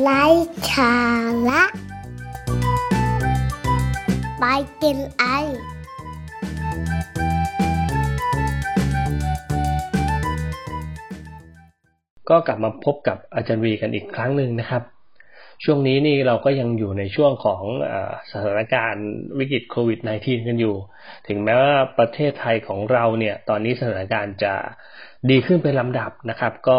ไร้สาระไปกินไอ ก็กลับมาพบกับอาจารย์วีกันอีกครั้งหนึ่งนะครับ ช่วงนี้นี่เราก็ยังอยู่ในช่วงของอสถานการณ์วิกฤตโควิด -19 กันอยู่ ถึงแม้ว่าประเทศไทยของเราเนี่ย ตอนนี้สถานการณ์จะดีขึ้นเป็นลำดับนะครับ ก็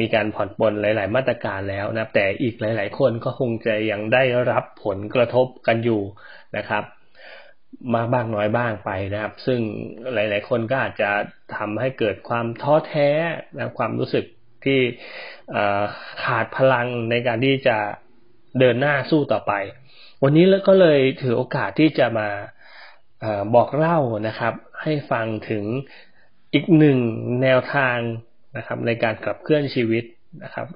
มีการผ่อนปลนหลาย ๆ มาตรการแล้วนะแต่อีกหลาย ๆ คนก็คงจะยังได้รับผลกระทบกันอยู่นะครับ มากบ้างน้อยบ้างไปนะครับ ซึ่งหลาย ๆ คนก็อาจจะทำให้เกิดความท้อแท้นะความรู้สึกที่ขาดพลังในการที่จะเดินหน้าสู้ต่อไป วันนี้แล้วก็เลยถือโอกาสที่จะมาอบอกเล่านะครับ ให้ฟังถึงอีกหนึ่งแนวทาง นะครับในการขับเคลื่อนชีวิตนะครับ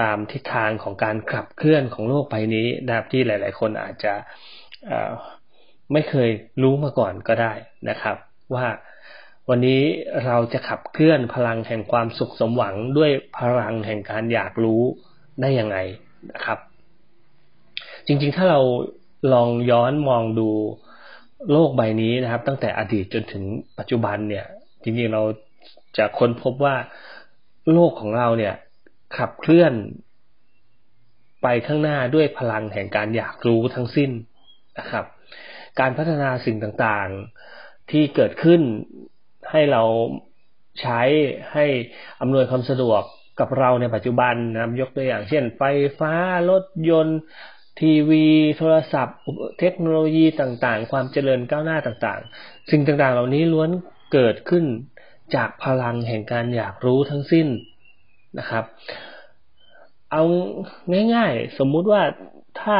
ตามทิศทางของการขับเคลื่อนของโลกใบนี้นะครับที่หลาย ๆ คนอาจจะไม่เคยรู้มาก่อนก็ได้นะครับ ว่าวันนี้เราจะขับเคลื่อนพลังแห่งความสุขสมหวังด้วยพลังแห่งการอยากรู้ได้ยังไงนะครับ จริงๆ ถ้าเราลองย้อนมองดูโลกใบนี้นะครับ ตั้งแต่อดีตจนถึงปัจจุบันเนี่ย จริงๆเรา จะค้นพบว่าโลกของเราเนี่ย ขับเคลื่อนไปข้างหน้าด้วยพลังแห่งการอยากรู้ทั้งสิ้นนะครับ การพัฒนาสิ่งต่างๆที่เกิดขึ้นให้เราใช้ให้อำนวยความสะดวกกับเราในปัจจุบันนะยกตัวอย่างเช่น ไฟฟ้ารถยนต์ ทีวี โทรศัพท์ เทคโนโลยีต่างๆ ความเจริญก้าวหน้าต่างๆ สิ่งต่างๆ เหล่านี้ล้วนเกิดขึ้น จากพลังแห่งการอยากรู้ทั้งสิ้นนะครับ เอาง่ายๆ สมมุติว่าถ้า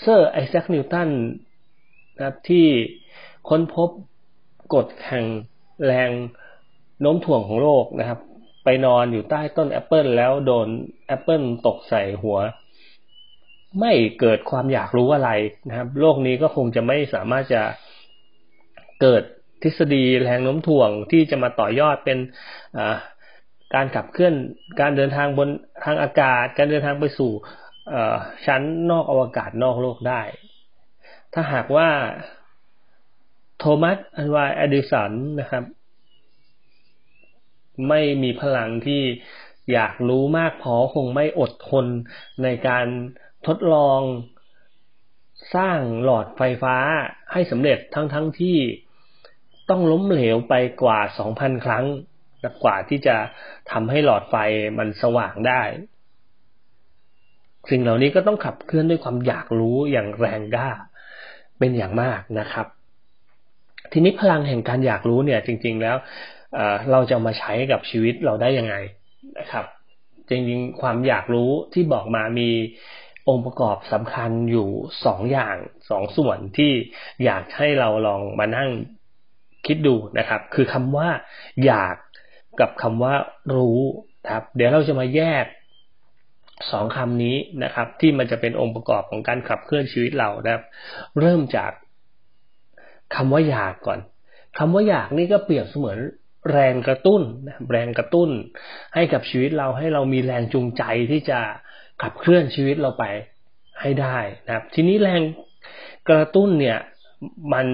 เซอร์ไอแซคนิวตันนะครับที่ค้นพบกฎแห่งแรงโน้มถ่วงของโลกนะครับ ไปนอนอยู่ใต้ต้นแอปเปิลแล้วโดนแอปเปิลตกใส่หัว ไม่เกิดความอยากรู้อะไรนะครับ โลกนี้ก็คงจะไม่สามารถจะเกิด ทฤษฎีแรงโน้มถ่วงที่จะมาต่อยอดเป็นการขับเคลื่อนการเดินทางบนทางอากาศ การเดินทางไปสู่ชั้นนอกอวกาศนอกโลกได้ ถ้าหากว่าโทมัสอันวายอดิสันนะครับ ไม่มีพลังที่อยากรู้มากพอคงไม่อดทนในการทดลองสร้างหลอดไฟฟ้าให้สำเร็จทั้งทั้งที่ ต้องล้มเหลวไปกว่า 2,000 ครั้งกว่าที่จะทำให้หลอดไฟมันสว่างได้ สิ่งเหล่านี้ก็ต้องขับเคลื่อนด้วยความอยากรู้อย่างแรงกล้า เป็นอย่างมากนะครับ ทีนี้พลังแห่งการอยากรู้เนี่ย จริง ๆ แล้วเราจะมาใช้กับชีวิตเราได้ยังไงนะครับ จริงๆ ความอยากรู้ที่บอกมามีองค์ประกอบสำคัญอยู่สองอย่างสองส่วนที่อยากให้เราลองมานั่ง คิดดูนะครับ คือคำว่าอยากกับคำว่ารู้ครับ เดี๋ยวเราจะมาแยกสองคำนี้นะครับ ที่มันจะเป็นองค์ประกอบของการขับเคลื่อนชีวิตเรานะครับ เริ่มจากคำว่าอยากก่อนคำว่าอยากนี่ก็เปรียบเสมือนแรงกระตุ้นแรงกระตุ้น ให้กับชีวิตเราให้เรามีแรงจูงใจที่จะขับเคลื่อนชีวิตเราไปให้ได้นะครับ ทีนี้แรงกระตุ้นเนี่ยมัน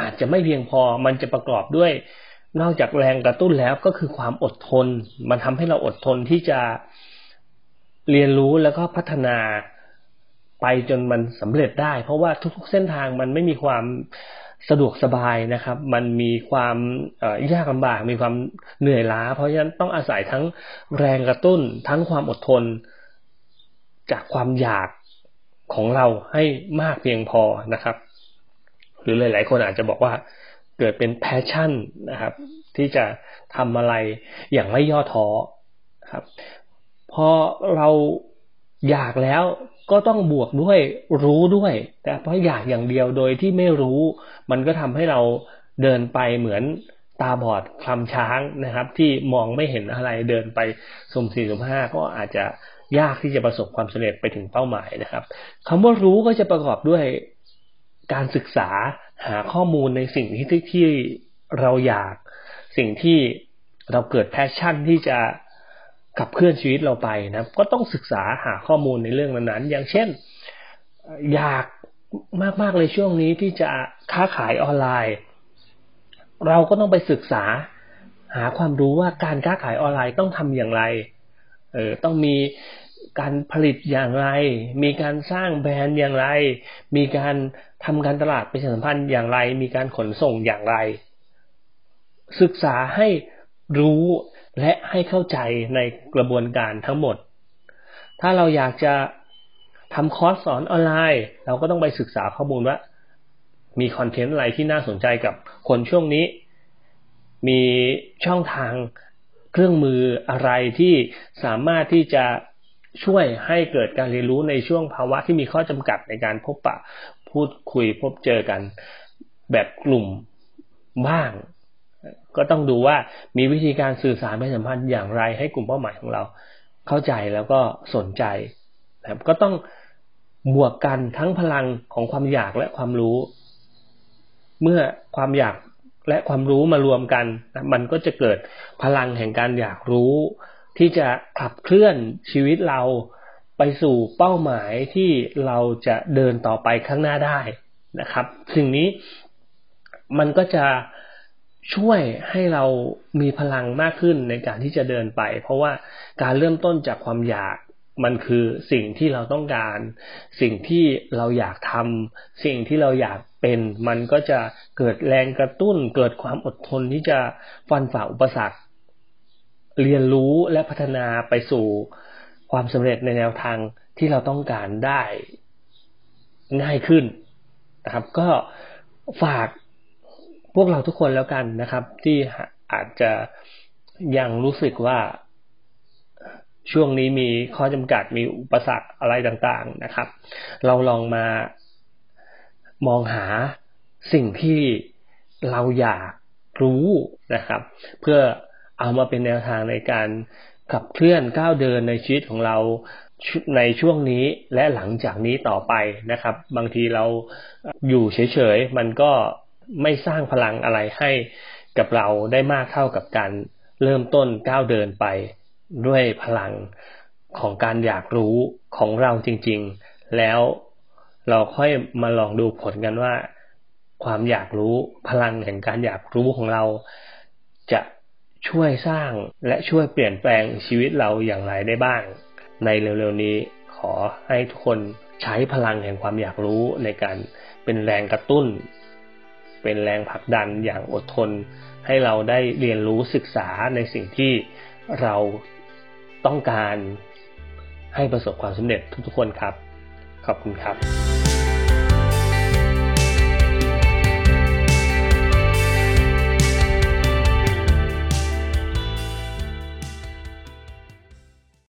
อาจจะไม่เพียงพอ มันจะประกอบด้วย นอกจากแรงกระตุ้นแล้วก็คือความอดทน มันทำให้เราอดทนที่จะเรียนรู้แล้วก็พัฒนาไปจนมันสำเร็จได้ เพราะว่าทุกๆเส้นทางมันไม่มีความสะดวกสบายนะครับ มันมีความยากลำบาก มีความเหนื่อยล้า เพราะฉะนั้นต้องอาศัยทั้งแรงกระตุ้น ทั้งความอดทน จากความอยากของเราให้มากเพียงพอนะครับ หรือหลาย ๆ คนอาจจะบอกว่าเกิดเป็นแพชชั่นนะครับ ที่จะทำอะไรอย่างไม่ย่อท้อครับ พอเราอยากแล้วก็ต้องบวกด้วยรู้ด้วย แต่เพราะอยากอย่างเดียวโดยที่ไม่รู้ มันก็ทำให้เราเดินไปเหมือนตาบอดคลำช้างนะครับ ที่มองไม่เห็นอะไรเดินไปสุ่มสี่สุ่มห้าก็อาจจะยากที่จะประสบความสำเร็จไปถึงเป้าหมายนะครับคำว่ารู้ก็จะประกอบด้วย การศึกษาหาข้อมูลในสิ่งที่ที่เราอยาก สิ่งที่เราเกิด passion ที่จะขับเคลื่อนชีวิตเราไปนะก็ต้องศึกษาหาข้อมูลในเรื่องนั้นๆอย่างเช่น อยากมากๆเลยช่วงนี้ที่จะค้าขายออนไลน์ เราก็ต้องไปศึกษาหาความรู้ว่าการค้าขายออนไลน์ต้องทำอย่างไรเออต้องมี การผลิตอย่างไร มีการสร้างแบรนด์อย่างไร มีการทำการตลาดประชาสัมพันธ์อย่างไร มีการขนส่งอย่างไร ศึกษาให้รู้และให้เข้าใจในกระบวนการทั้งหมด ถ้าเราอยากจะทำคอร์สสอนออนไลน์ เราก็ต้องไปศึกษาข้อมูลว่า มีคอนเทนต์อะไรที่น่าสนใจกับคนช่วงนี้ มีช่องทางเครื่องมืออะไรที่สามารถที่จะ ช่วยให้เกิดการเรียนรู้ในช่วงภาวะที่มีข้อจำกัดในการพบปะพูดคุยพบเจอกันแบบกลุ่มบ้าง ก็ต้องดูว่ามีวิธีการสื่อสารไปสัมพันธ์อย่างไรให้กลุ่มเป้าหมายของเราเข้าใจแล้วก็สนใจนะครับก็ต้องบวกกันทั้งพลังของความอยากและความรู้ เมื่อความอยากและความรู้มารวมกันนะมันก็จะเกิดพลังแห่งการอยากรู้ ที่จะขับเคลื่อนชีวิตเราไปสู่เป้าหมายที่เราจะเดินต่อไปข้างหน้าได้นะครับ สิ่งนี้มันก็จะช่วยให้เรามีพลังมากขึ้นในการที่จะเดินไป เพราะว่าการเริ่มต้นจากความอยากมันคือสิ่งที่เราต้องการ สิ่งที่เราอยากทำสิ่งที่เราอยากเป็น มันก็จะเกิดแรงกระตุ้น เกิดความอดทนที่จะฟันฝ่าอุปสรรค เรียนรู้และพัฒนาไปสู่ความสำเร็จในแนวทางที่เราต้องการได้ง่ายขึ้นนะครับ ก็ฝากพวกเราทุกคนแล้วกันนะครับ ที่อาจจะยังรู้สึกว่าช่วงนี้มีข้อจำกัดมีอุปสรรคอะไรต่างๆนะครับ เราลองมามองหาสิ่งที่เราอยากรู้นะครับ เพื่อ เอามาเป็นแนวทางในการขับเคลื่อนก้าวเดินในชีวิตของเราในช่วงนี้และหลังจากนี้ต่อไปนะครับ บางทีเราอยู่เฉยๆ มันก็ไม่สร้างพลังอะไรให้กับเราได้มากเท่ากับการเริ่มต้นก้าวเดินไปด้วยพลังของการอยากรู้ของเราจริงๆ แล้วเราค่อยมาลองดูผลกันว่า ความอยากรู้พลังแห่งการอยากรู้ของเราจะ ช่วยสร้างและช่วยเปลี่ยนแปลงชีวิตเราอย่างไรได้บ้าง ในเร็วๆนี้ขอให้ทุกคนใช้พลังแห่งความอยากรู้ในการเป็นแรงกระตุ้น เป็นแรงผลักดันอย่างอดทน ให้เราได้เรียนรู้ศึกษาในสิ่งที่เราต้องการให้ประสบความสำเร็จทุกๆคนครับ ขอบคุณครับ